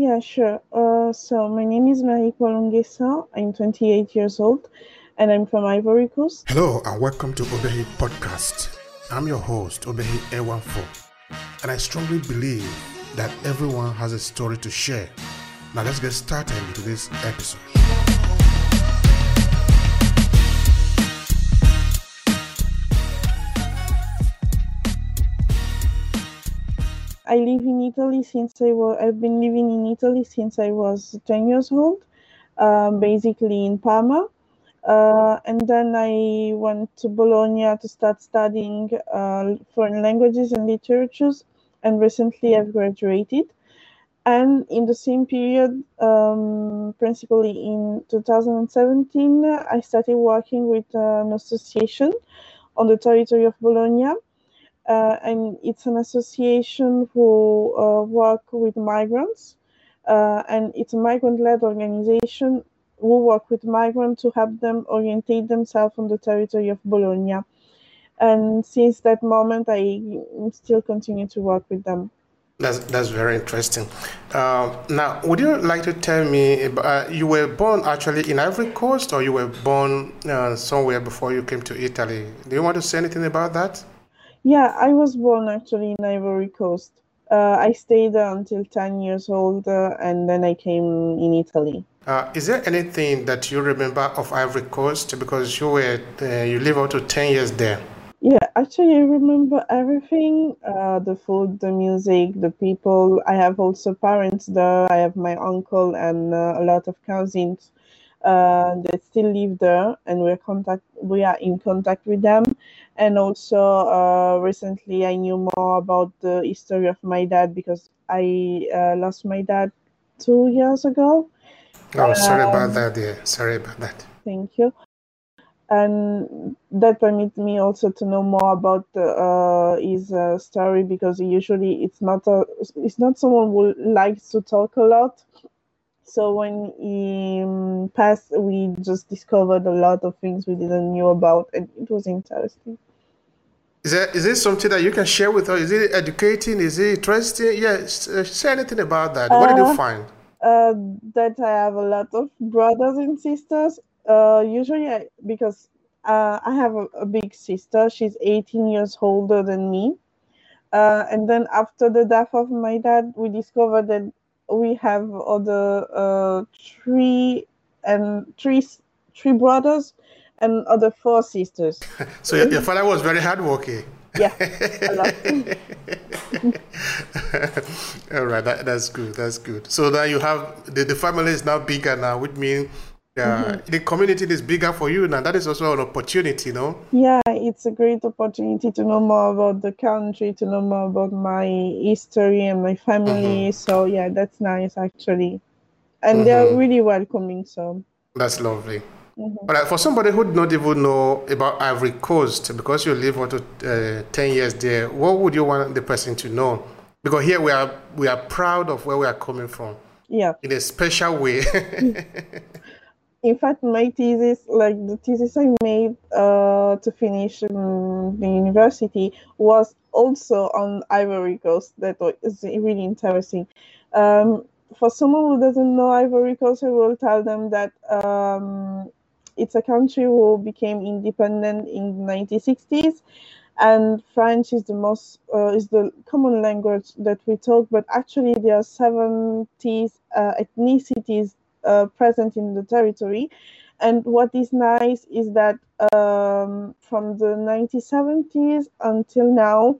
Yeah, sure. Uh, so my name is Marie Kolongesa. I'm 28 years old and I'm from Ivory Coast. Hello and welcome to Obehi Podcast. I'm your host, Obehi Ewanfo, and I strongly believe that everyone has a story to share. Now let's get started into this episode. I live in Italy since I was. I've been living in Italy since I was 10 years old, um, basically in Parma. Uh, and then I went to Bologna to start studying uh, foreign languages and literatures. And recently I've graduated. And in the same period, um, principally in 2017, I started working with an association on the territory of Bologna uh, and it's an association who uh, work with migrants, uh, and it's a migrant-led organization who work with migrants to help them orientate themselves on the territory of Bologna. And since that moment, I still continue to work with them. That's that's very interesting. Uh, now, would you like to tell me? Uh, you were born actually in Ivory Coast, or you were born uh, somewhere before you came to Italy? Do you want to say anything about that? Yeah, I was born actually in Ivory Coast. Uh, I stayed there until 10 years old uh, and then I came in Italy. Uh, is there anything that you remember of Ivory Coast because you were uh, you live out to 10 years there? Yeah, actually, I remember everything uh, the food, the music, the people. I have also parents there. I have my uncle and uh, a lot of cousins uh, that still live there, and we're contact we are in contact with them. And also, uh, recently, I knew more about the history of my dad because I uh, lost my dad two years ago. Oh, sorry um, about that. Yeah, sorry about that. Thank you. And that permits me also to know more about uh, his uh, story because usually it's not a, it's not someone who likes to talk a lot so when he um, passed, we just discovered a lot of things we didn't know about, and it was interesting. Is that is this something that you can share with us? Is it educating? Is it interesting? Yes. Yeah, uh, say anything about that. What did you uh, find? Uh, that I have a lot of brothers and sisters. Uh, usually, I, because uh, I have a, a, big sister. She's 18 years older than me. Uh, and then after the death of my dad, we discovered that we have other uh, three and three three brothers and other four sisters. so your, your father was very hardworking. Yeah, All right, that, that's good. That's good. So now you have the, the family is now bigger now, which means mm-hmm. the community is bigger for you now. That is also an opportunity, no? Yeah, it's a great opportunity to know more about the country, to know more about my history and my family. Mm-hmm. So yeah, that's nice actually, and mm-hmm. they're really welcoming. So that's lovely. Mm-hmm. But for somebody who do not even know about Ivory Coast, because you live for uh, ten years there, what would you want the person to know? Because here we are, we are proud of where we are coming from. Yeah. In a special way. in fact, my thesis, like the thesis I made uh, to finish um, the university, was also on Ivory Coast. That was really interesting. Um, for someone who doesn't know Ivory Coast, I will tell them that um, it's a country who became independent in the 1960s, and French is the most uh, is the common language that we talk. But actually, there are 70 uh, ethnicities uh, present in the territory. And what is nice is that um, from the 1970s until now,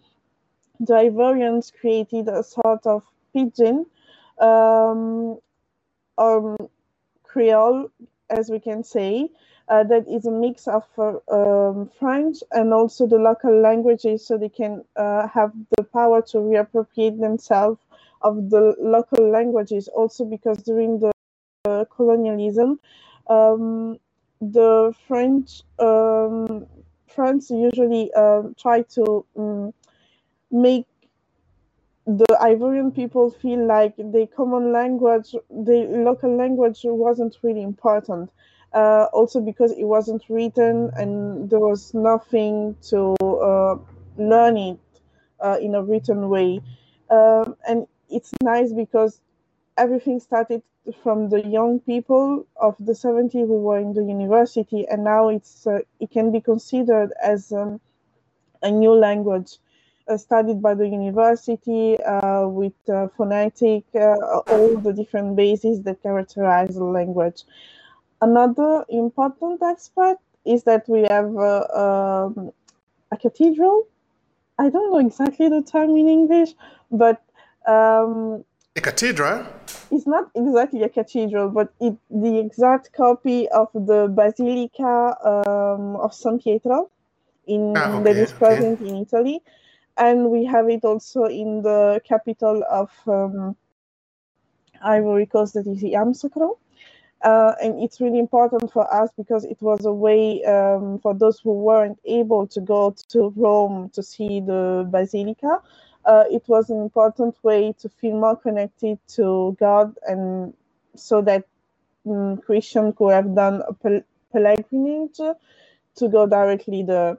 the Ivorians created a sort of pidgin um, um, Creole, as we can say, uh, that is a mix of uh, um, French and also the local languages, so they can uh, have the power to reappropriate themselves of the local languages. Also, because during the uh, colonialism, um, the French um, France usually uh, try to um, make the Ivorian people feel like the common language, the local language wasn't really important. Uh, also because it wasn't written and there was nothing to uh, learn it uh, in a written way. Um, and it's nice because everything started from the young people of the 70 who were in the university, and now it's uh, it can be considered as um, a new language uh, studied by the university uh, with phonetic, all the different bases that characterize the language. Another important aspect is that we have uh, um, a cathedral. I don't know exactly the term in English, but um, a cathedral? It's not exactly a cathedral, but it, the exact copy of the Basilica um, of San Pietro in ah, okay, that is present okay. in Italy. And we have it also in the capital of um, Ivory Coast, that is Yamoussoukro. Uh, and it's really important for us because it was a way um, for those who weren't able to go to Rome to see the basilica. Uh, it was an important way to feel more connected to God, and so that um, Christians could have done a pilgrimage to go directly there.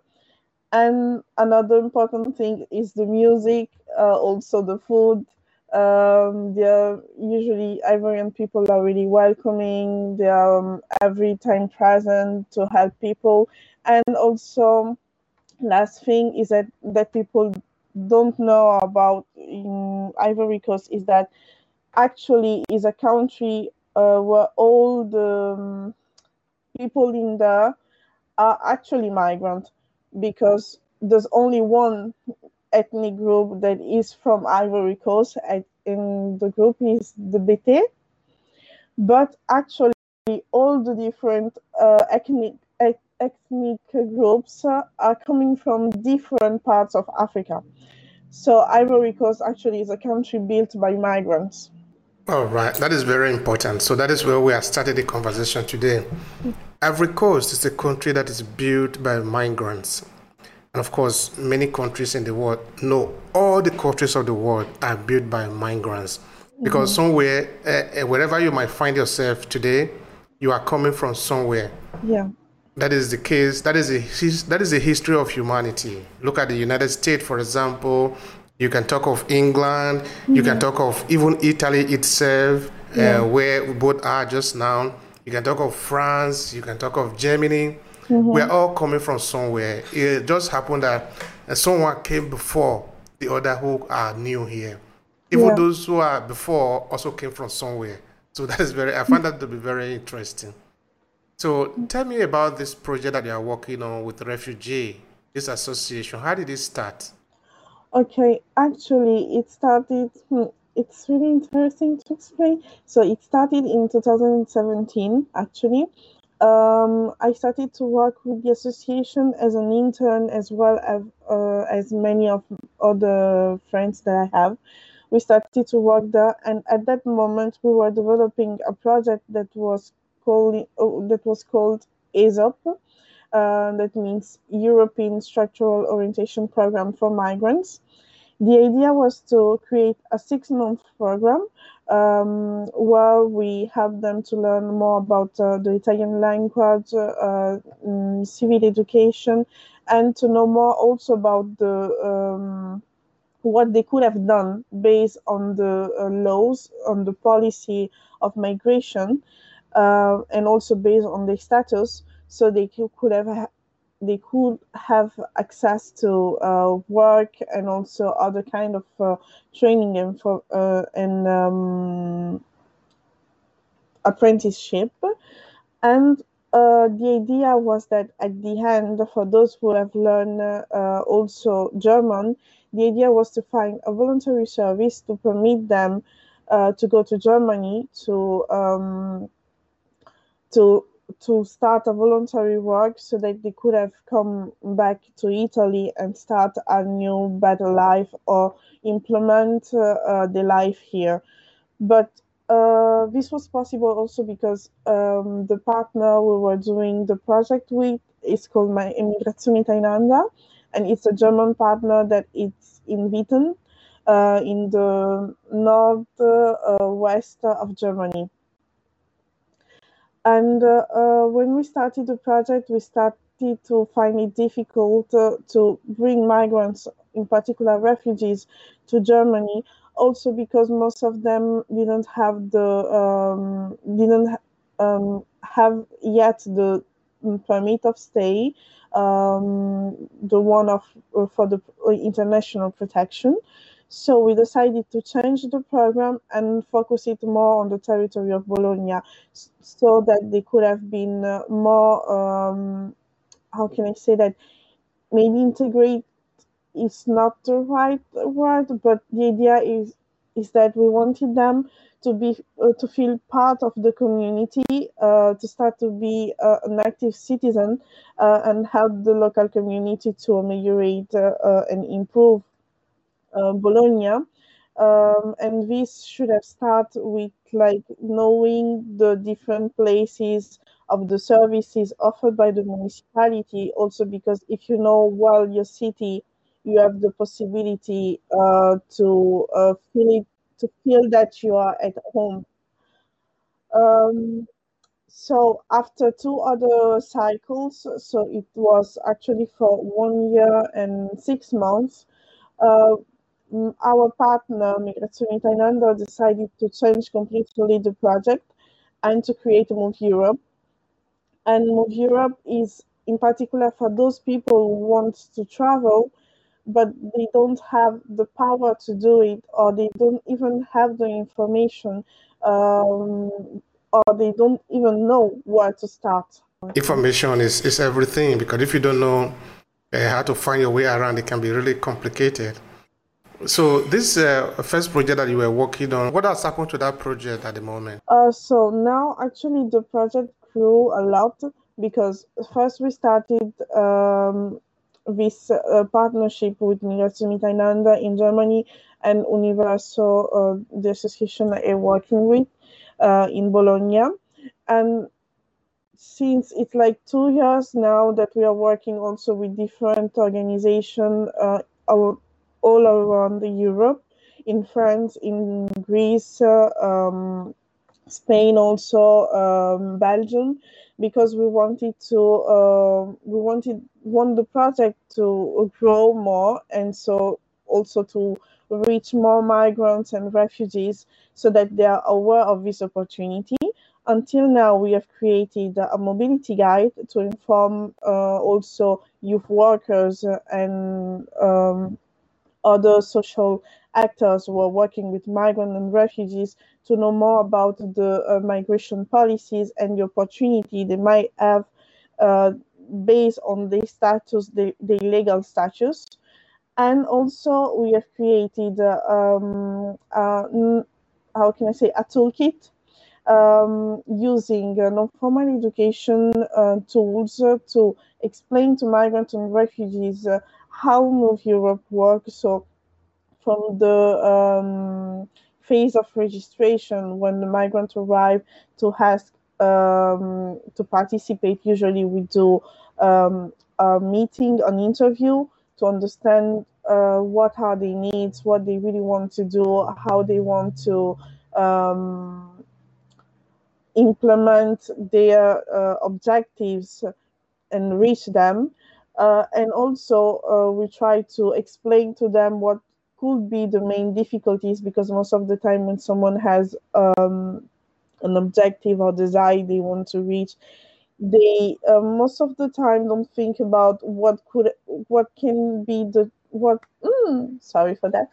And another important thing is the music, uh, also the food um, they're usually Ivorian people are really welcoming. They are um, every time present to help people, and also last thing is that that people don't know about in Ivory Coast is that actually is a country uh, where all the um, people in there are actually migrant because there's only one ethnic group that is from Ivory Coast, and the group is the Bete. But actually, all the different uh, ethnic ethnic groups uh, are coming from different parts of Africa. So Ivory Coast actually is a country built by migrants. All right, that is very important. So that is where we are starting the conversation today. Ivory Coast is a country that is built by migrants. And of course, many countries in the world, no, all the countries of the world are built by migrants. Because mm-hmm. somewhere, uh, wherever you might find yourself today, you are coming from somewhere. Yeah. That is the case. That is a that is the history of humanity. Look at the United States, for example. You can talk of England. Mm-hmm. You can talk of even Italy itself, yeah. uh, where we both are just now. You can talk of France. You can talk of Germany. Mm-hmm. We are all coming from somewhere. It just happened that someone came before the other who are new here. Even yeah. those who are before also came from somewhere. So that is very, I find that to be very interesting. So tell me about this project that you are working on with refugee, this association. How did it start? Okay, actually, it started. Hmm, it's really interesting to explain. So it started in 2017, actually, um, I started to work with the association as an intern as well as, uh, as many of other friends that I have. We started to work there, and at that moment, we were developing a project that was called uh, that was called ESOP. Uh, that means European Structural Orientation Program for Migrants. The idea was to create a six-month program um, where we have them to learn more about uh, the Italian language, uh, um, civil education, and to know more also about the um, what they could have done based on the uh, laws, on the policy of migration, uh, and also based on their status, so they could have they could have access to uh, work and also other kind of uh, training and for uh, and um, apprenticeship. And uh, the idea was that at the end for those who have learned uh, also german the idea was to find a voluntary service to permit them uh, to go to germany to um, to to start a voluntary work so that they could have come back to Italy and start a new better life or implement uh, uh, the life here. But uh, this was possible also because um, the partner we were doing the project with is called my Emigrazione Thailandia, and it's a German partner that it's in Witten, uh, in the north uh, west of Germany. And uh, uh, when we started the project, we started to find it difficult uh, to bring migrants, in particular refugees, to Germany. also because most of them didn't have the um, didn't um, have yet the permit of stay, um, the one of for the international protection. So we decided to change the program and focus it more on the territory of Bologna, so that they could have been uh, more. Um, how can I say that? Maybe integrate is not the right word, but the idea is is that we wanted them to be uh, to feel part of the community, uh, to start to be uh, an active citizen, uh, and help the local community to ameliorate uh, and improve Bologna. Um, and this should have started with like knowing the different places of the services offered by the municipality. Also, because if you know well your city, you have the possibility to feel it to feel that you are at home. Um, so after two other cycles, so it was actually for one year and six months, uh, our partner, Migrazioni Thailand, decided to change completely the project and to create Move Europe. And Move Europe is in particular for those people who want to travel but they don't have the power to do it, or they don't even have the information, um, or they don't even know where to start. Information is, is everything because if you don't know uh, how to find your way around, it can be really complicated. So this uh, first project that you were working on, what has happened to that project at the moment? Uh, so now actually the project grew a lot because first we started um, this uh, partnership with Migrazioni Thailand in Germany and Universo, uh, the association I am working with uh, in Bologna. And since it's like two years now that we are working also with different organizations uh, all, around Europe, in France, in Greece, um, Spain, also um, Belgium, because we wanted to uh, we wanted want the project to grow more and so also to reach more migrants and refugees so that they are aware of this opportunity. Until now, we have created a mobility guide to inform uh, also youth workers and um, other social actors who are working with migrants and refugees to know more about the uh, migration policies and the opportunity they might have uh, based on their status, their, legal status. And also we have created, uh, um, uh, how can I say, a toolkit um, using uh, non-formal education uh, tools to explain to migrants and refugees how Move Europe works. So from the um, phase of registration when the migrants arrive to ask um, to participate, usually we do um, a meeting, an interview to understand uh, what are their needs, what they really want to do, how they want to um, implement their uh, objectives and reach them. Uh, and also, uh, we try to explain to them what could be the main difficulties because most of the time when someone has um, an objective or desire they want to reach they uh, most of the time don't think about what could what can be the what mm, sorry for that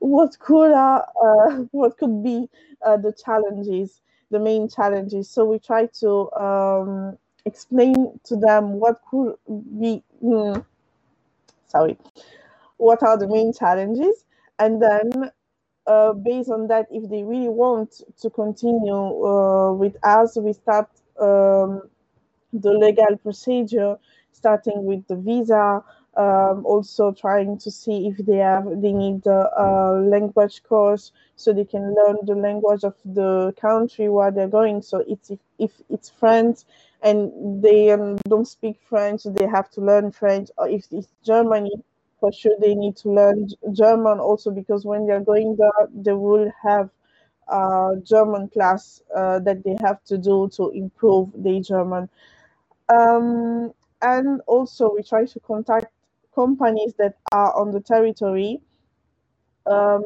what could uh, uh what could be uh, the challenges the main challenges. So we try to um, explain to them what could be mm, sorry. What are the main challenges? And then uh, based on that, if they really want to continue uh, with us, we start um, the legal procedure, starting with the visa, um, also trying to see if they have they need a, a, language course so they can learn the language of the country where they're going. So it's if, if it's French and they um, don't speak French, they have to learn French. Or if it's Germany, for sure they need to learn German also because when they're going there, they will have a German class uh, that they have to do to improve their German. Um, and also we try to contact companies that are on the territory um,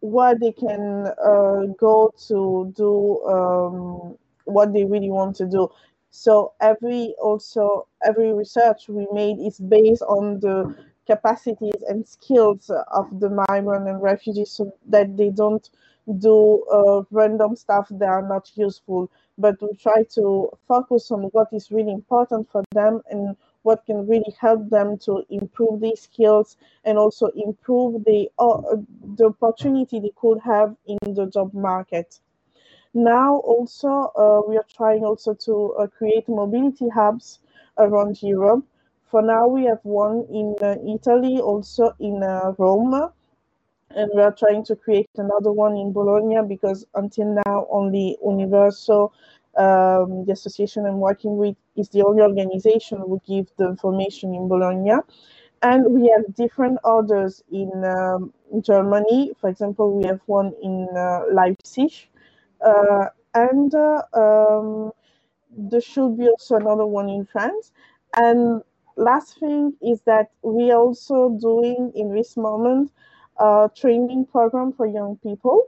where they can uh, go to do um, what they really want to do. So every also every research we made is based on the capacities and skills of the migrant and refugees, so that they don't do uh, random stuff that are not useful, but we try to focus on what is really important for them and what can really help them to improve these skills and also improve the uh, the opportunity they could have in the job market. Now also uh, we are trying also to uh, create mobility hubs around Europe. For now we have one in uh, Italy, also in uh, Rome, and we are trying to create another one in Bologna because until now only Universo, um, the association I'm working with, is the only organization who give the information in Bologna. And we have different orders in um, Germany. For example, we have one in uh, Leipzig. Uh, and uh, um, there should be also another one in France. And last thing is that we are also doing in this moment a training program for young people.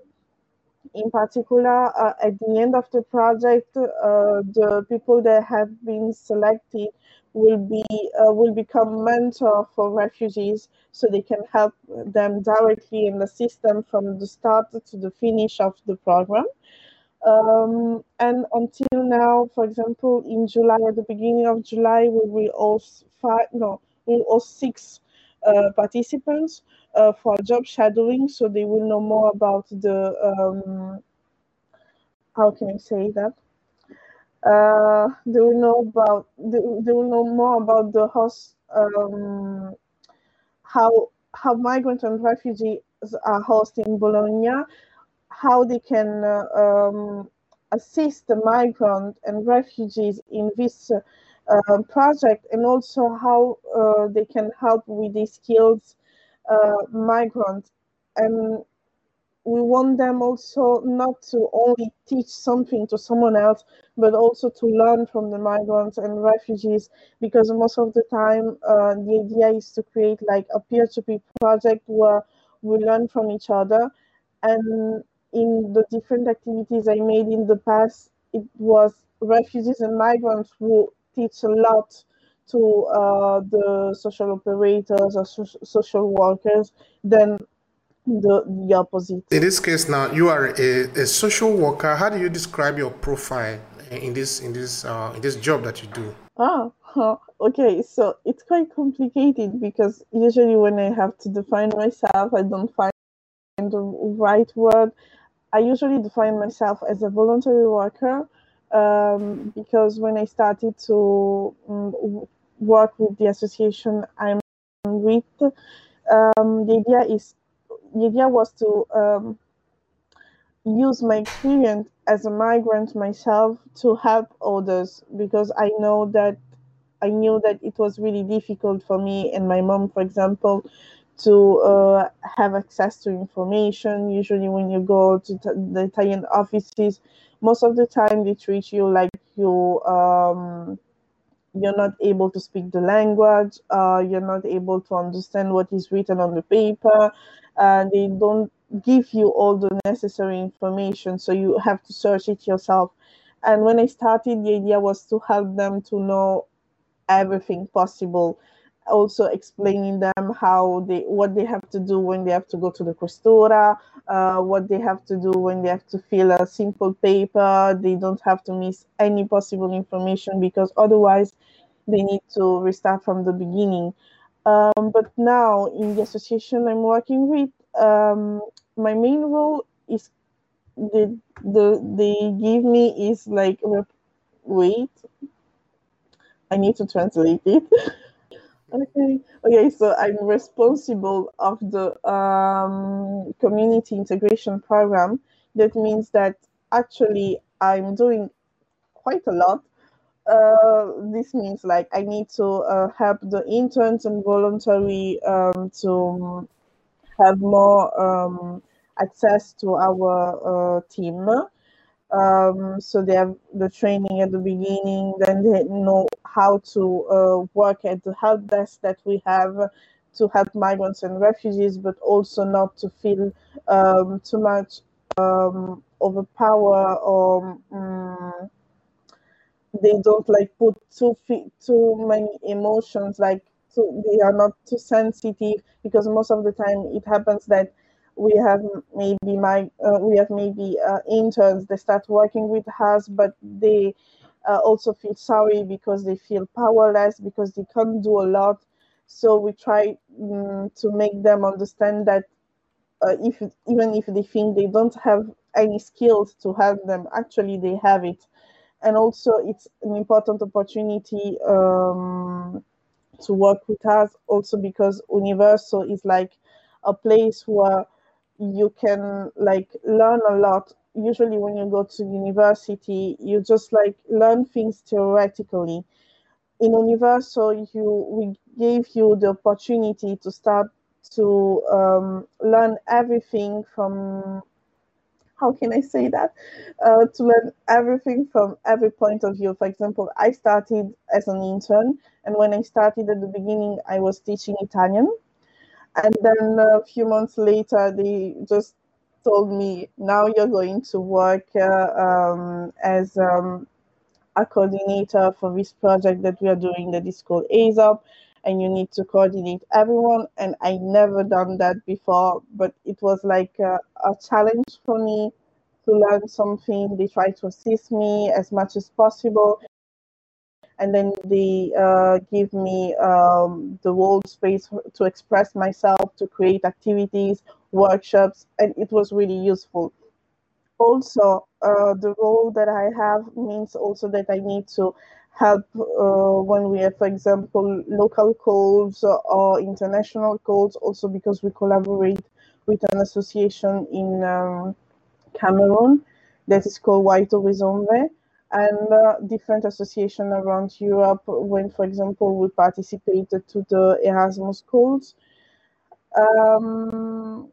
In particular, uh, at the end of the project, uh, the people that have been selected will be uh, will become mentor for refugees, so they can help them directly in the system from the start to the finish of the program. Um, and until now, for example, in July, at the beginning of July, we will host five, no, we will host six uh, participants uh, for job shadowing, so they will know more about the um, how can I say that? Uh, they will know about they, they will know more about the host um, how how migrant and refugees are hosted in Bologna, how they can uh, um, assist the migrant and refugees in this uh, project, and also how uh, they can help with the skills uh, migrants and we want them also not to only teach something to someone else but also to learn from the migrants and refugees because most of the time uh, the idea is to create like a peer-to-peer project where we learn from each other. And in the different activities i made in the past it was refugees and migrants who teach a lot to uh, the social operators or so- social workers than the, the opposite. In this case, now you are a, a social worker. How do you describe your profile in this in this uh, in this job that you do? Ah, okay. So it's quite complicated because usually when I have to define myself, I don't find the right word. I usually define myself as a voluntary worker um, because when I started to um, work with the association I'm with. Um, the idea is the idea was to um, use my experience as a migrant myself to help others because I know that I knew that it was really difficult for me and my mom, for example, to uh, have access to information. Usually, when you go to the Italian offices, most of the time they treat you like you um, you're not able to speak the language, uh, you're not able to understand what is written on the paper, and they don't give you all the necessary information, so you have to search it yourself. And when I started, the idea was to help them to know everything possible also explaining them how they what they have to do when they have to go to the questura uh, what they have to do when they have to fill a simple paper. They don't have to miss any possible information because otherwise they need to restart from the beginning. Um, but now in the association i'm working with um, my main role is the the they give me is like wait i need to translate it Okay. Okay. So I'm responsible of the um, community integration program. That means that actually I'm doing quite a lot. Uh, this means like I need to uh, help the interns and voluntary um, to have more um, access to our uh, team. Um, so they have the training at the beginning, then they know how to uh, work at the help desk that we have. to help migrants and refugees, but also not to feel um, too much um, overpower or um, they don't like put too too many emotions like too, they are not too sensitive because most of the time it happens that we have maybe my uh, we have maybe uh, interns they start working with us but they uh, also feel sorry because they feel powerless because they can't do a lot. So we try um, to make them understand that uh, if even if they think they don't have any skills to help them actually they have it. And also it's an important opportunity um, to work with us also because universo is like a place where you can like learn a lot usually when you go to university you just like learn things theoretically in universo you we gave you the opportunity to start to um, learn everything from how can I say that? Uh, to learn everything from every point of view. For example, I started as an intern, and when I started at the beginning, I was teaching Italian. And then a few months later, they just told me, now you're going to work uh, um, as um, a coordinator for this project that we are doing that is called ASOP and you need to coordinate everyone. And I never done that before, but it was like a, a challenge for me to learn something. They try to assist me as much as possible. And then they uh, give me um, the whole space to express myself, to create activities, workshops, and it was really useful. Also, uh, the role that I have means also that I need to help uh, when we have, for example, local calls or international calls, also because we collaborate with an association in um, Cameroon that is called White Horizonte and uh, different associations around Europe when, for example, we participated to the Erasmus calls. Um,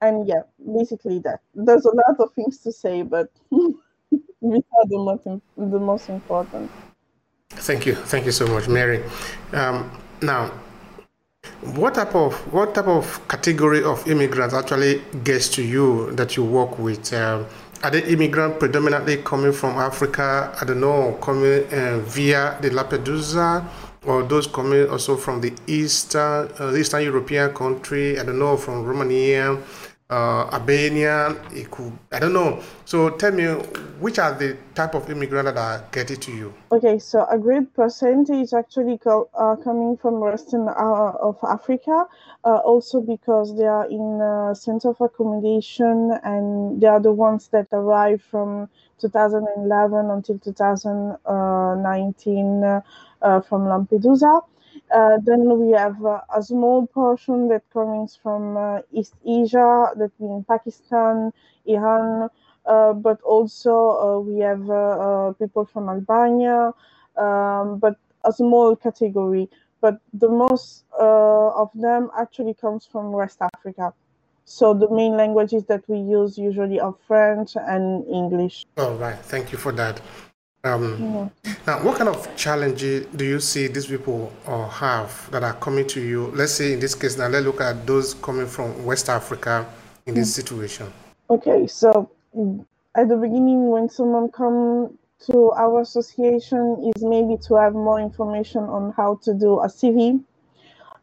and yeah, basically that. There's a lot of things to say, but these are the most, the most important. Thank you. Thank you so much, Mary. Um, now, what type of what type of category of immigrants actually gets to you that you work with? Uh, are the immigrants predominantly coming from Africa? I don't know, coming uh, via the Lampedusa, or those coming also from the eastern uh, Eastern European country? I don't know, from Romania uh, Albania, it could, I don't know. So tell me, which are the type of immigrants that are getting to you? Okay, so a great percentage is actually co- uh, coming from western uh, of Africa, uh, also because they are in uh, center of accommodation and they are the ones that arrived from 2011 until 2019 uh, from Lampedusa. Uh, then we have uh, a small portion that comes from uh, East Asia, that means Pakistan, Iran, uh, but also uh, we have uh, people from Albania, um, but a small category. But the most of them actually comes from West Africa. So the main languages that we use usually are French and English. All right, thank you for that. Um, Now, what kind of challenges do you see these people uh, have that are coming to you? Let's say in this case, now let's look at those coming from West Africa in this situation. Okay, so at the beginning, when someone comes to our association, is maybe to have more information on how to do a CV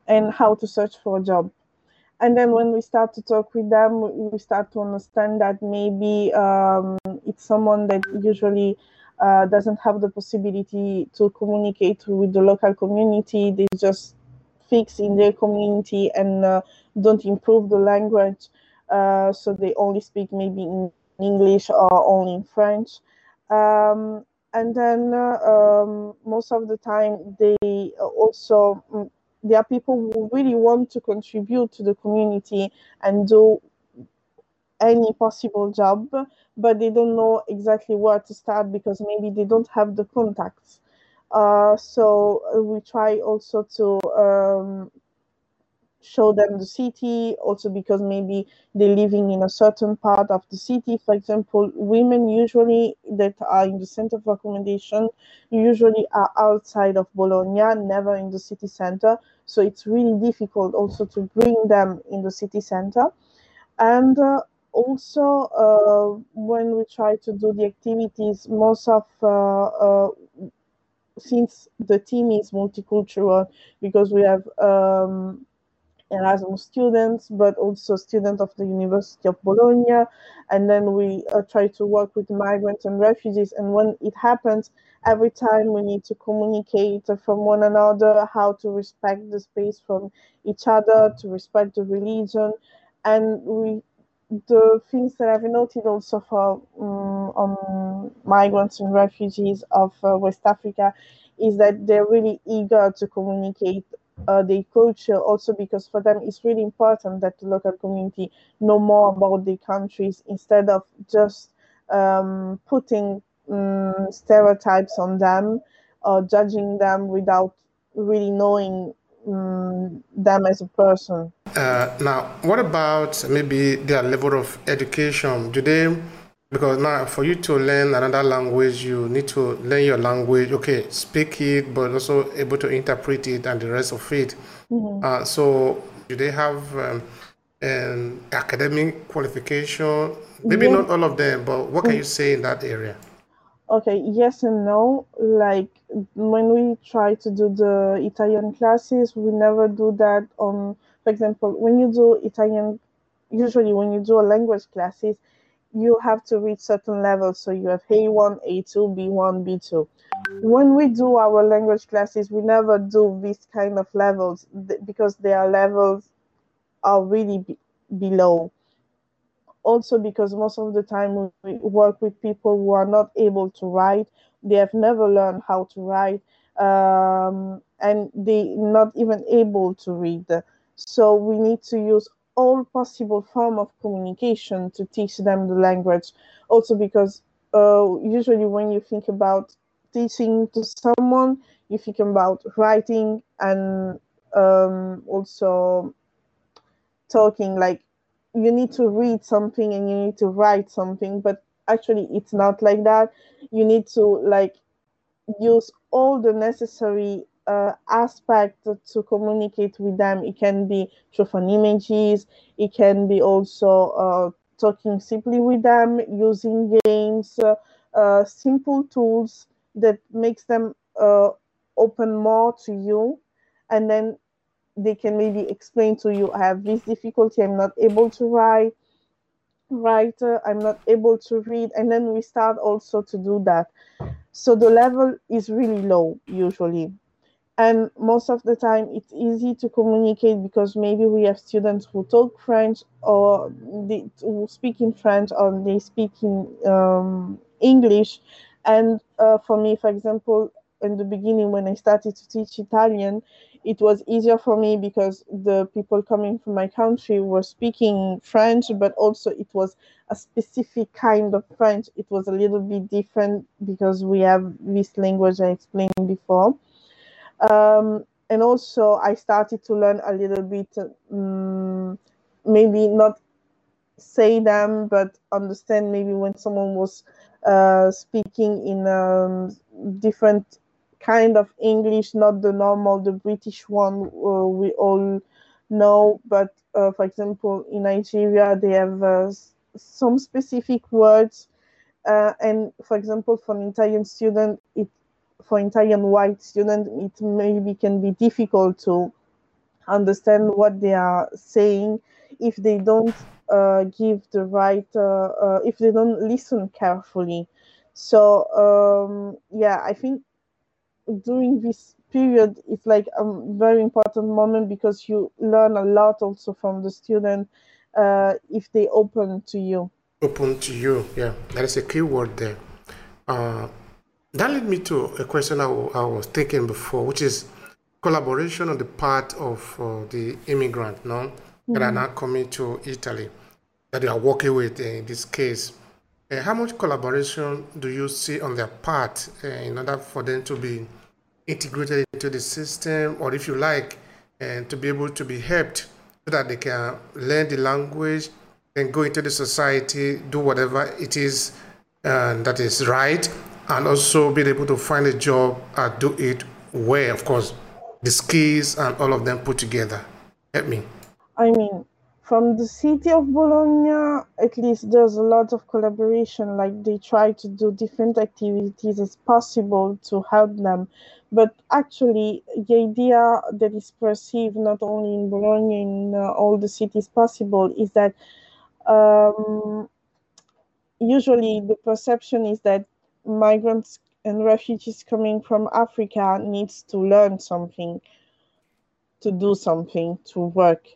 and how to search for a job. And then when we start to talk with them, we start to understand that maybe um, it's someone that usually uh, doesn't have the possibility to communicate with the local community. They just fix in their community and uh, don't improve the language. Uh, so they only speak maybe in English or only in French. Um, and then uh, um, most of the time, they also mm, there are people who really want to contribute to the community and do any possible job, but they don't know exactly where to start because maybe they don't have the contacts. Uh, so uh, we try also to um, show them the city also because maybe they're living in a certain part of the city. For example women usually that are in the center of accommodation usually are outside of bologna never in the city center. So it's really difficult also to bring them in the city center. And uh, also uh, when we try to do the activities most of uh, uh since the team is multicultural because we have um, Erasmus students, but also students of the University of Bologna. And then we uh, try to work with migrants and refugees. And when it happens, every time we need to communicate from one another, how to respect the space from each other, to respect the religion. And we the things that I've noted also for um, on migrants and refugees of uh, West Africa is that they're really eager to communicate uh, their culture. Also because for them it's really important that the local community know more about their countries instead of just um, putting um, stereotypes on them or judging them without really knowing um, them as a person. Uh, now, what about maybe their level of education? Do they because now for you to learn another language you need to learn your language okay speak it but also able to interpret it and the rest of it mm-hmm. uh, so do they have um, an academic qualification maybe yeah. not all of them but what can mm. you say in that area okay yes and no like when we try to do the italian classes we never do that on for example when you do italian usually when you do a language classes you have to reach certain levels. So you have A1, A2, B1, B2. When we do our language classes, we never do this kind of levels because their levels are really be- below. Also, because most of the time we work with people who are not able to write, they have never learned how to write, um, and they not even able to read. So we need to use all possible form of communication to teach them the language. Also, because uh, usually when you think about teaching to someone, you think about writing and um, also talking. Like you need to read something and you need to write something, but actually it's not like that. You need to like use all the necessary uh, aspect to communicate with them. It can be through fun images. It can be also uh, talking simply with them, using games, uh, uh simple tools that makes them uh, open more to you, and then they can maybe explain to you, I have this difficulty. I'm not able to write. Write. I'm not able to read, and then we start also to do that. So the level is really low usually and most of the time it's easy to communicate because maybe we have students who talk french or they who speak in french or they speak in um, english and uh, for me for example in the beginning when i started to teach italian it was easier for me because the people coming from my country were speaking french but also it was a specific kind of french. It was a little bit different because we have this language i explained before. Um, and also, I started to learn a little bit, um, maybe not say them, but understand maybe when someone was uh, speaking in um, different kind of English, not the normal, the British one uh, we all know. But uh, for example, in Nigeria, they have uh, some specific words. Uh, and for example, for an Italian student, it for Italian white student, it maybe can be difficult to understand what they are saying if they don't uh, give the right, uh, if they don't listen carefully. So um, yeah, I think during this period, it's like a very important moment because you learn a lot also from the student uh, if they open to you. Open to you, yeah, that is a key word there. Uh, that led me to a question I, was thinking before, which is collaboration on the part of uh, the immigrant no, mm-hmm. that are mm-hmm. now coming to Italy, that they are working with in this case. Uh, how much collaboration do you see on their part uh, in order for them to be integrated into the system, or if you like, and to be able to be helped so that they can learn the language and go into the society, do whatever it is uh, that is right, and also be able to find a job and do it well, of course, the skills and all of them put together. Help me. I mean, from the city of Bologna, at least there's a lot of collaboration. Like they try to do different activities as possible to help them. But actually, the idea that is perceived not only in Bologna, in uh, all the cities possible, is that um, usually the perception is that migrants and refugees coming from Africa needs to learn something, to do something, to work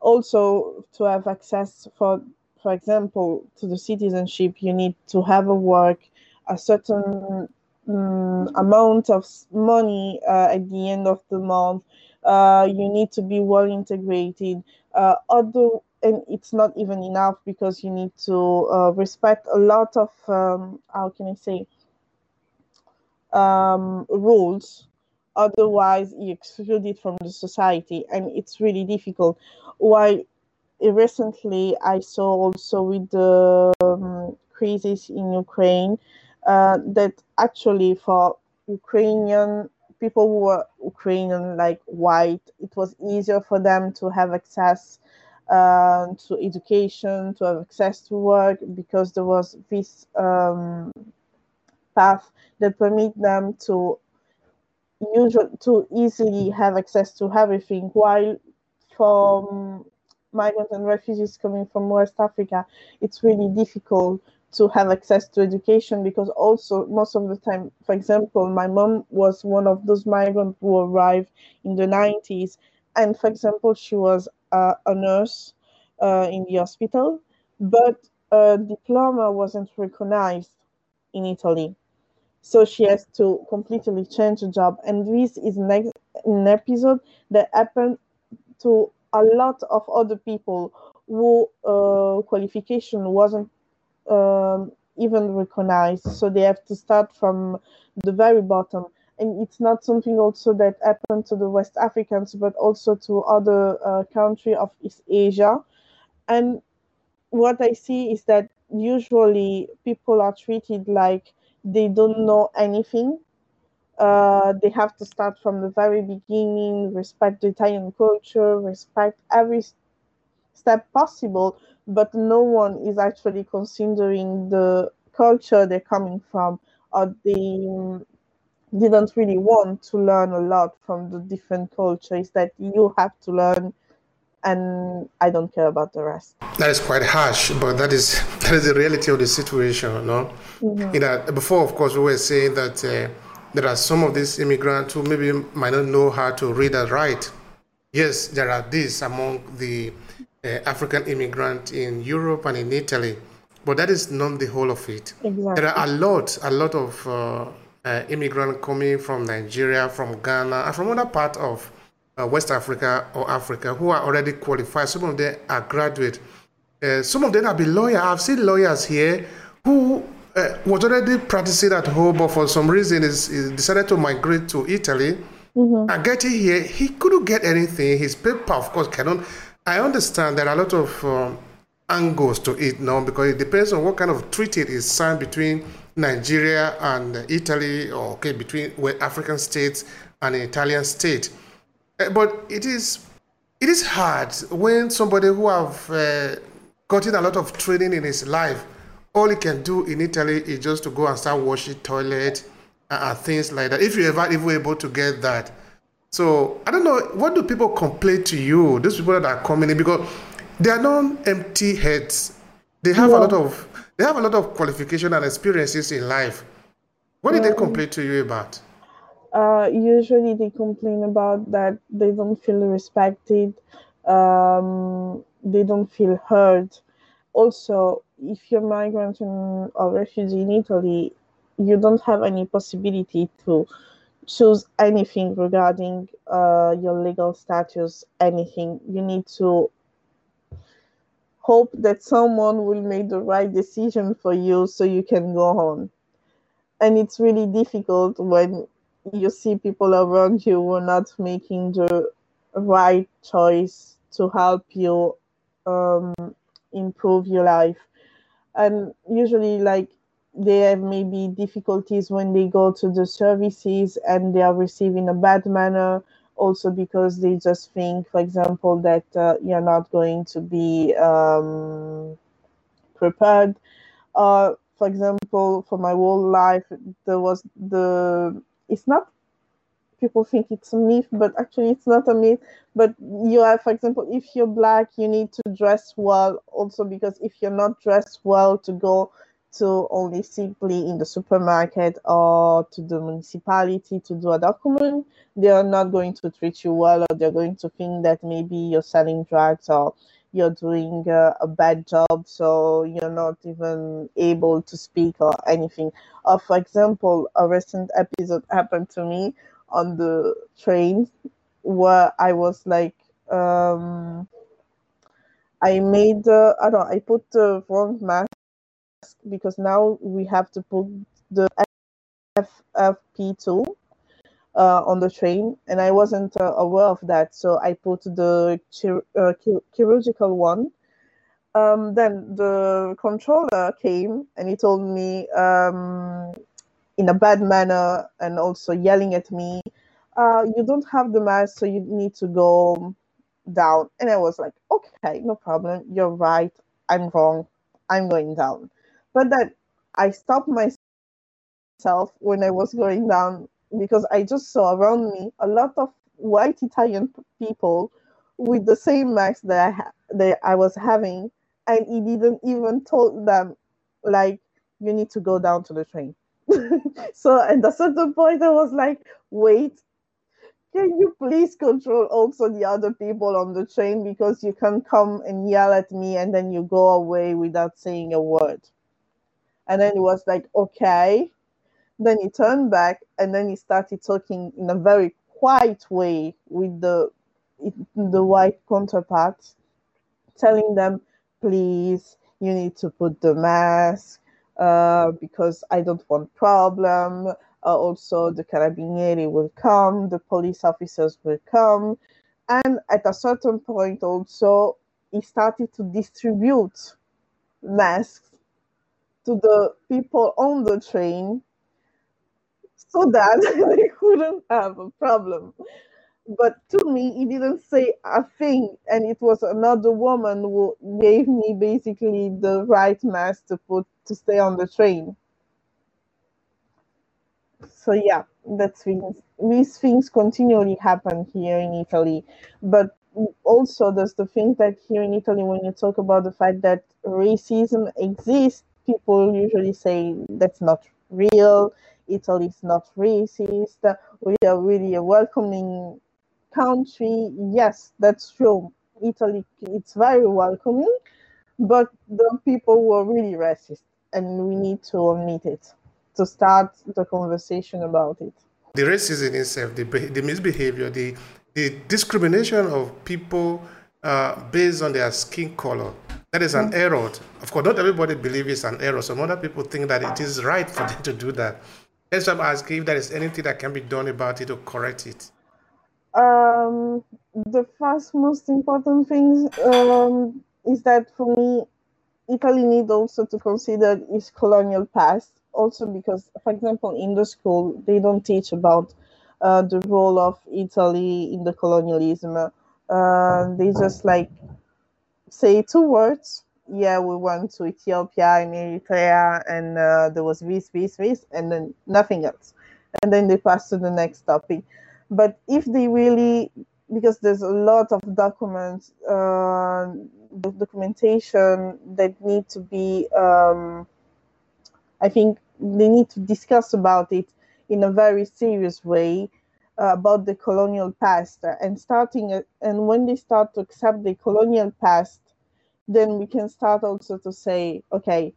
also to have access for for example to the citizenship you need to have a work a certain um, amount of money uh, at the end of the month. Uh, you need to be well integrated. Uh, although and it's not even enough because you need to uh, respect a lot of um, how can i say um, rules otherwise you exclude it from the society and it's really difficult. Why recently i saw also with the um, crisis in ukraine uh, that actually for ukrainian people who were ukrainian like white it was easier for them to have access uh, to education to have access to work because there was this um, path that permit them to usual to easily have access to everything while for migrants and refugees coming from west africa it's really difficult to have access to education because also most of the time for example my mom was one of those migrants who arrived in the 90s and for example she was uh, a nurse uh, in the hospital but a diploma wasn't recognized in italy so she has to completely change the job. And this is next an episode that happened to a lot of other people who uh, qualification wasn't um, even recognized. So they have to start from the very bottom. And it's not something also that happened to the west africans but also to other uh, country of east asia. And what i see is that usually people are treated like they don't know anything. Uh, they have to start from the very beginning, respect the Italian culture, respect every step possible, but no one is actually considering the culture they're coming from, or they didn't really want to learn a lot from the different cultures that you have to learn and I don't care about the rest. That is quite harsh, but that is that is the reality of the situation, no? Mm-hmm. You know, before, of course, we were saying that uh, there are some of these immigrants who maybe might not know how to read and write. Yes, there are these among the uh, African immigrant in Europe and in Italy, but that is not the whole of it. Exactly. There are a lot, a lot of uh, uh immigrants coming from Nigeria, from Ghana, and from other parts of uh, West Africa or Africa who are already qualified. Some of them are graduate. Uh, some of them have been lawyers. I've seen lawyers here who uh, was already practicing at home, but for some reason is, is decided to migrate to Italy. Mm-hmm. And getting here, he couldn't get anything. His paper, of course, cannot. I understand there are a lot of um, angles to it now because it depends on what kind of treaty is signed between Nigeria and Italy, or okay, between African states and an Italian state. Uh, but it is it is hard when somebody who have uh, gotten a lot of training in his life, all he can do in Italy is just to go and start washing toilet and, and things like that. If you ever even able to get that. So I don't know, what do people complain to you? Those people that are coming in because they are not empty heads. They have yeah. a lot of they have a lot of qualification and experiences in life. What did they complain to you about? Uh, usually they complain about that they don't feel respected, um, they don't feel heard. Also, if you're migrant or refugee in Italy, you don't have any possibility to choose anything regarding uh, your legal status, anything. You need to hope that someone will make the right decision for you so you can go on. And it's really difficult when you see people around you who are not making the right choice to help you um, improve your life. And usually like they have maybe difficulties when they go to the services and they are receiving a bad manner also because they just think for example that uh, you're not going to be um, prepared. Uh, for example for my whole life there was the it's not people think it's a myth, but actually it's not a myth. But you have, for example, if you're black, you need to dress well also because if you're not dressed well to go to only simply in the supermarket or to the municipality to do a document, they are not going to treat you well or they're going to think that maybe you're selling drugs or you're doing uh, a bad job, so you're not even able to speak or anything. Or, for example, a recent episode happened to me on the train where I was like, um, I made, uh, I don't know, I put the wrong mask because now we have to put the FFP2 uh, on the train, and I wasn't uh, aware of that, so I put the chir- uh, chirurgical one. Um, then the controller came and he told me um, in a bad manner and also yelling at me, uh, you don't have the mask, so you need to go down. And I was like, okay, no problem. You're right. I'm wrong. I'm going down. But then I stopped myself when I was going down because I just saw around me a lot of white Italian people with the same mask that I, ha- that I was having. And he didn't even told them, like, you need to go down to the train so at a certain point, I was like, wait, can you please control also the other people on the train because you can come and yell at me and then you go away without saying a word. And then it was like, okay. Then he turned back and then he started talking in a very quiet way with the the white counterparts, telling them, please, you need to put the mask uh, because I don't want problem. Uh, also, the carabinieri will come, the police officers will come, and at a certain point, also he started to distribute masks to the people on the train so that they couldn't have a problem. But to me he didn't say a thing. And it was another woman who gave me basically the right mask to put to stay on the train. So yeah that's things. These things continually happen here in italy. But also there's the thing that here in italy when you talk about the fact that racism exists people usually say that's not real italy is not racist we are really a welcoming country, yes, that's true. Italy, it's very welcoming, but the people were really racist, and we need to admit it to start the conversation about it. The racism itself, the, the misbehavior, the, the discrimination of people uh, based on their skin color, that is an mm-hmm. error. Of course, not everybody believes it's an error. Some other people think that it is right for them to do that. Why I'm asking if there is anything that can be done about it or correct it um, the first most important thing um, is that for me, Italy need also to consider its colonial past. Also, because, for example, in the school they don't teach about uh, the role of Italy in the colonialism. Uh, they just like say two words. Yeah, we went to Ethiopia and Eritrea, and uh, there was this, this, this, and then nothing else. And then they pass to the next topic but if they really because there's a lot of documents uh, documentation that need to be um, i think they need to discuss about it in a very serious way uh, about the colonial past and starting it, and when they start to accept the colonial past then we can start also to say okay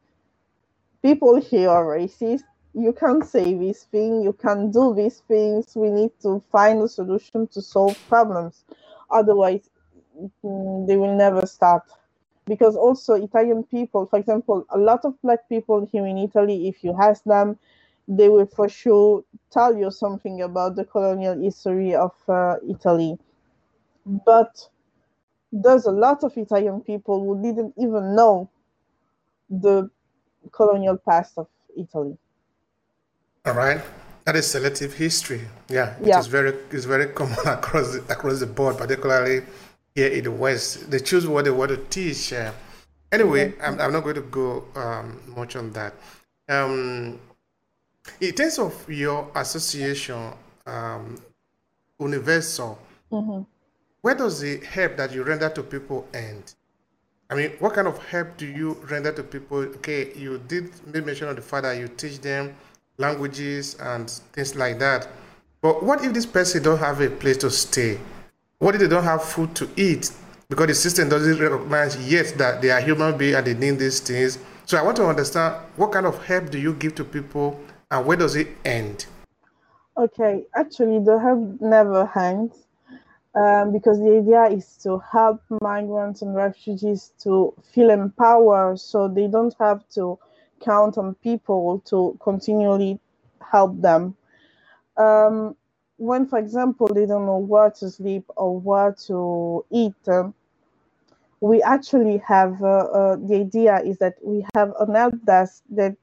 people here are racist you can't say this thing, you can't do these things. We need to find a solution to solve problems. Otherwise, mm, they will never stop. Because also, Italian people, for example, a lot of black people here in Italy, if you ask them, they will for sure tell you something about the colonial history of uh, Italy. But there's a lot of Italian people who didn't even know the colonial past of Italy. All right. That is selective history. Yeah, it yeah. is very it's very common across the, across the board, particularly here in the West. They choose what they want to teach. Uh, anyway, I'm, I'm not going to go um, much on that. Um, in terms of your association, um, Universal, mm-hmm. Where does the help that you render to people end? I mean, what kind of help do you render to people? Okay, you did make mention of the fact that you teach them languages and things like that. But what if this person don't have a place to stay? What if they don't have food to eat? Because the system doesn't recognize yet that they are human beings and they need these things. So I want to understand what kind of help do you give to people and where does it end? Okay, actually, the help never ends um, because the idea is to help migrants and refugees to feel empowered so they don't have to count on people to continually help them. Um, when, for example, they don't know where to sleep or where to eat, uh, we actually have uh, uh, the idea is that we have an help desk that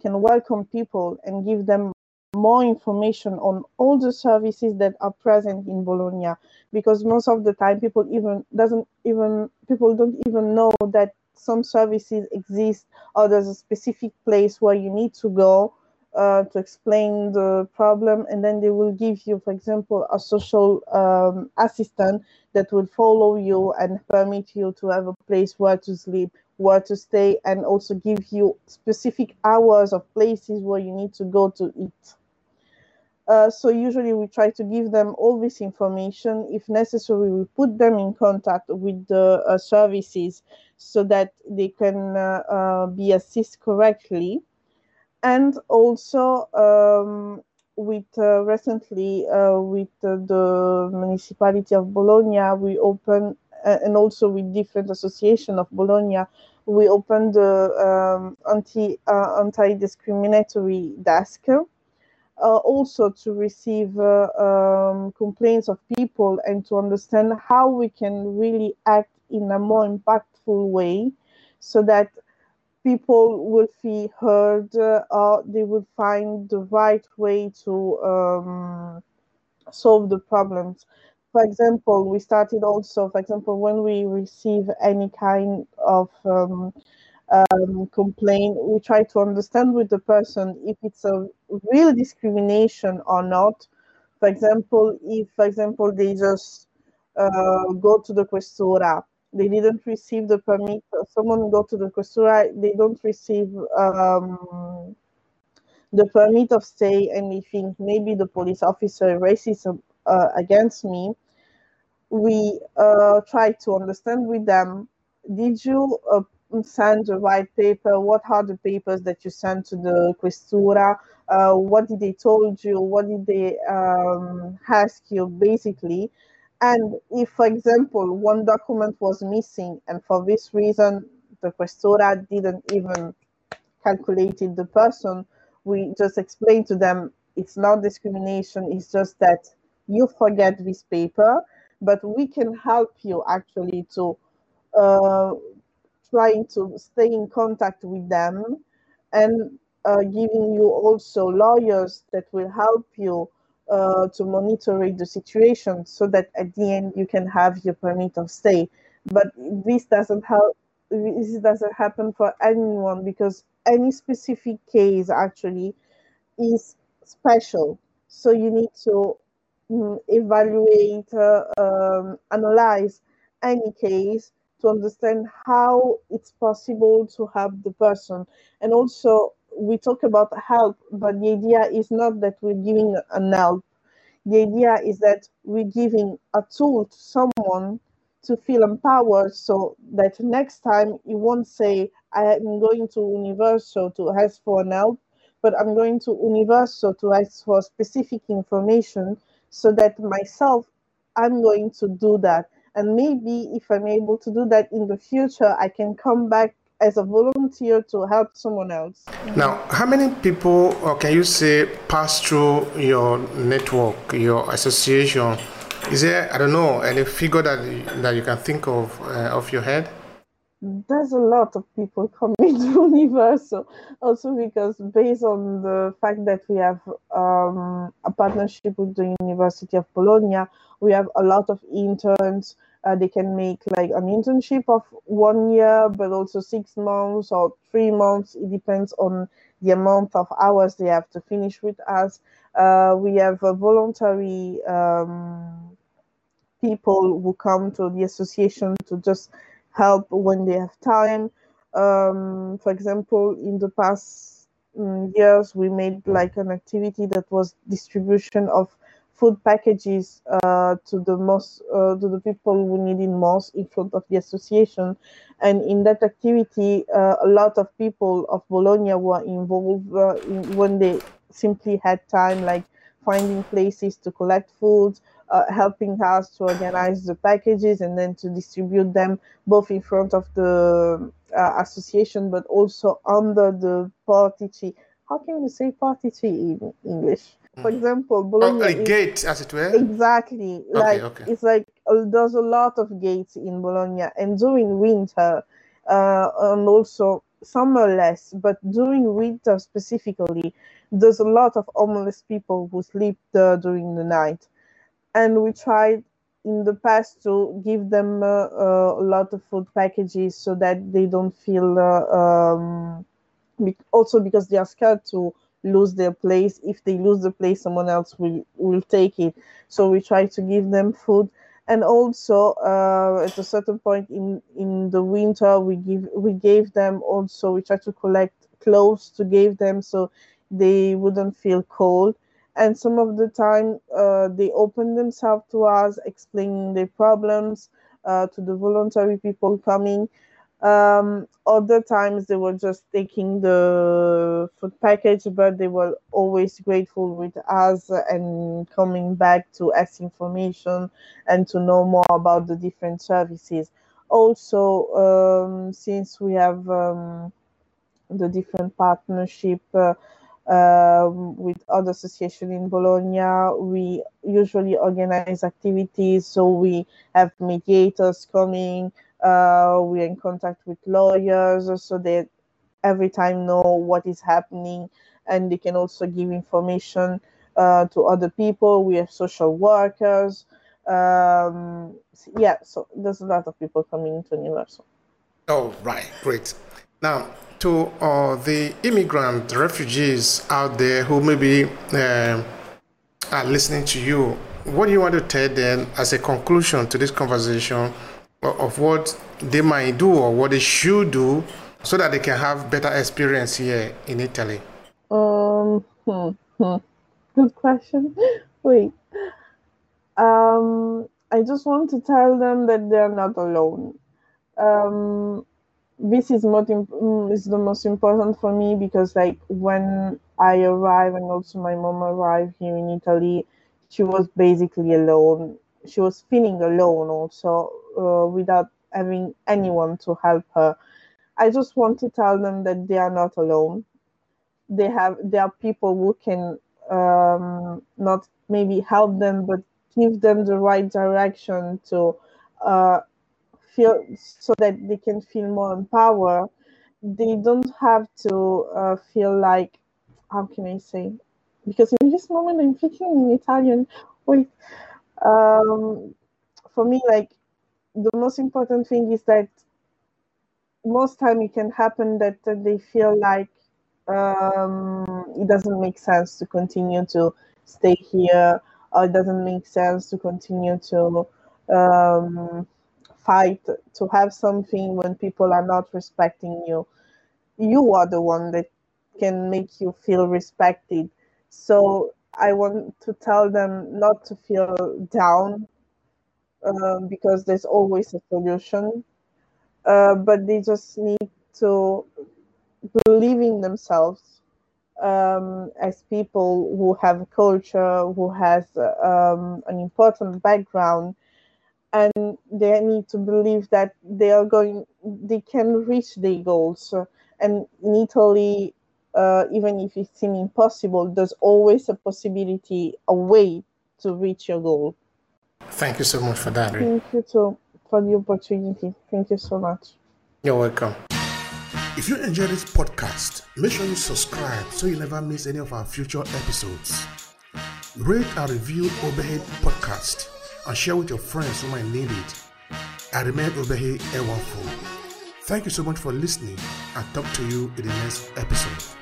can welcome people and give them more information on all the services that are present in Bologna because most of the time people even doesn't even people don't even know that some services exist or there's a specific place where you need to go uh, to explain the problem and then they will give you for example a social um, assistant that will follow you and permit you to have a place where to sleep where to stay and also give you specific hours of places where you need to go to eat uh, so usually we try to give them all this information. If necessary, we put them in contact with the uh, services so that they can uh, uh be assessed correctly. And also um, with uh, recently with the municipality of Bologna, we open and also with different association of Bologna, we opened the um, anti anti discriminatory desk uh, also to receive uh, um, complaints of people and to understand how we can really act in a more impactful way so that people will feel heard uh, or they will find the right way to um, solve the problems. For example, we started also, for example, when we receive any kind of um, um, complaint, we try to understand with the person if it's a real discrimination or not. For example, if, for example, they just uh, go to the questura, they didn't receive the permit, someone go to the questura, they don't receive um, the permit of stay, and they think maybe the police officer racism uh, against me, we uh, try to understand with them, did you uh, send the white paper? What are the papers that you sent to the questura? Uh, what did they told you? What did they um, ask you, basically? And if, for example, one document was missing, and for this reason the questura didn't even calculated the person, we just explain to them it's not discrimination. It's just that you forget this paper, but we can help you actually to uh, trying to stay in contact with them and uh, giving you also lawyers that will help you uh, to monitor the situation so that at the end you can have your permit of stay. But this doesn't help. This doesn't happen for anyone because any specific case actually is special. So you need to um, evaluate, uh, um, analyze any case to understand how it's possible to help the person. And also, we talk about help, but the idea is not that we're giving an help. The idea is that we're giving a tool to someone to feel empowered so that next time you won't say, I'm going to Universal to ask for an help, but I'm going to Universal to ask for specific information so that myself, I'm going to do that and maybe if I'm able to do that in the future, I can come back as a volunteer to help someone else. Now, how many people, or can you say, pass through your network, your association Is there, I don't know, any figure that you, that you can think of uh, off your head? There's a lot of people coming to Universo, also because based on the fact that we have um, a partnership with the University of Bologna, we have a lot of interns. Uh, they can make like an internship of one year, but also six months or three months. It depends on the amount of hours they have to finish with us. Uh, we have voluntary um, people who come to the association to just help when they have time. Um, for example, in the past um, years, we made like an activity that was distribution of food packages uh, to the most uh, to the people who needed most in front of the association. And in that activity, uh, a lot of people of Bologna were involved uh, in, when they simply had time, like finding places to collect food, uh, helping us to organize the packages and then to distribute them both in front of the uh, association but also under the portici. How can you say portici in English? For Mm. example, Oh, Bologna a is- gate, as it were? Exactly. like okay. it's like uh, there's a lot of gates in Bologna, and during winter, uh, and also summer less, but during winter specifically, there's a lot of homeless people who sleep there during the night, and we tried in the past to give them uh, uh, a lot of food packages so that they don't feel uh, um, also because they are scared to lose their place. If they lose the place someone else will will take it. So we try to give them food. And also uh, at a certain point in in the winter we give we gave them also we try to collect clothes to give them so they wouldn't feel cold. And some of the time uh, they open themselves to us explaining their problems uh, to the voluntary people coming um, other times they were just taking the food package, but they were always grateful with us and coming back to ask information and to know more about the different services. Also, um, since we have um, the different partnership uh, um, with other association in Bologna, we usually organize activities. So we have mediators coming uh, we're in contact with lawyers so they every time know what is happening and they can also give information uh, to other people we have social workers um, yeah so there's a lot of people coming into universal Oh, right, great. Now, to uh, the immigrant refugees out there who maybe uh, are listening to you, what do you want to tell them as a conclusion to this conversation of what they might do or what they should do so that they can have better experience here in Italy? um hmm, hmm. good question wait um i just want to tell them that they're not alone um this is what im- mm, is the most important for me because like when I arrived and also my mom arrived here in Italy, she was basically alone. She was feeling alone also uh, without having anyone to help her. I just want to tell them that they are not alone. They have there are people who can um, not maybe help them, but give them the right direction to uh, feel so that they can feel more empowered. They don't have to uh, feel like how can I say? Because in this moment I'm thinking in Italian. Wait, um, for me, like the most important thing is that most time it can happen that, they feel like um, it doesn't make sense to continue to stay here, or it doesn't make sense to continue to um, fight to have something when people are not respecting you. You are the one that can make you feel respected. So I want to tell them not to feel down um, because there's always a solution. Uh, but they just need to believe in themselves um, as people who have a culture, who has um, an important background, and they need to believe that they are going, they can reach their goals. And in Italy, uh, even if it seems impossible, there's always a possibility, a way to reach your goal. Thank you so much for that. Thank you too for the opportunity. Thank you so much. You're welcome. If you enjoy this podcast, make sure you subscribe so you never miss any of our future episodes. Rate and review Obehe Podcast and share with your friends who might need it. I remain Obehe Ewafo. Thank you so much for listening and talk to you in the next episode.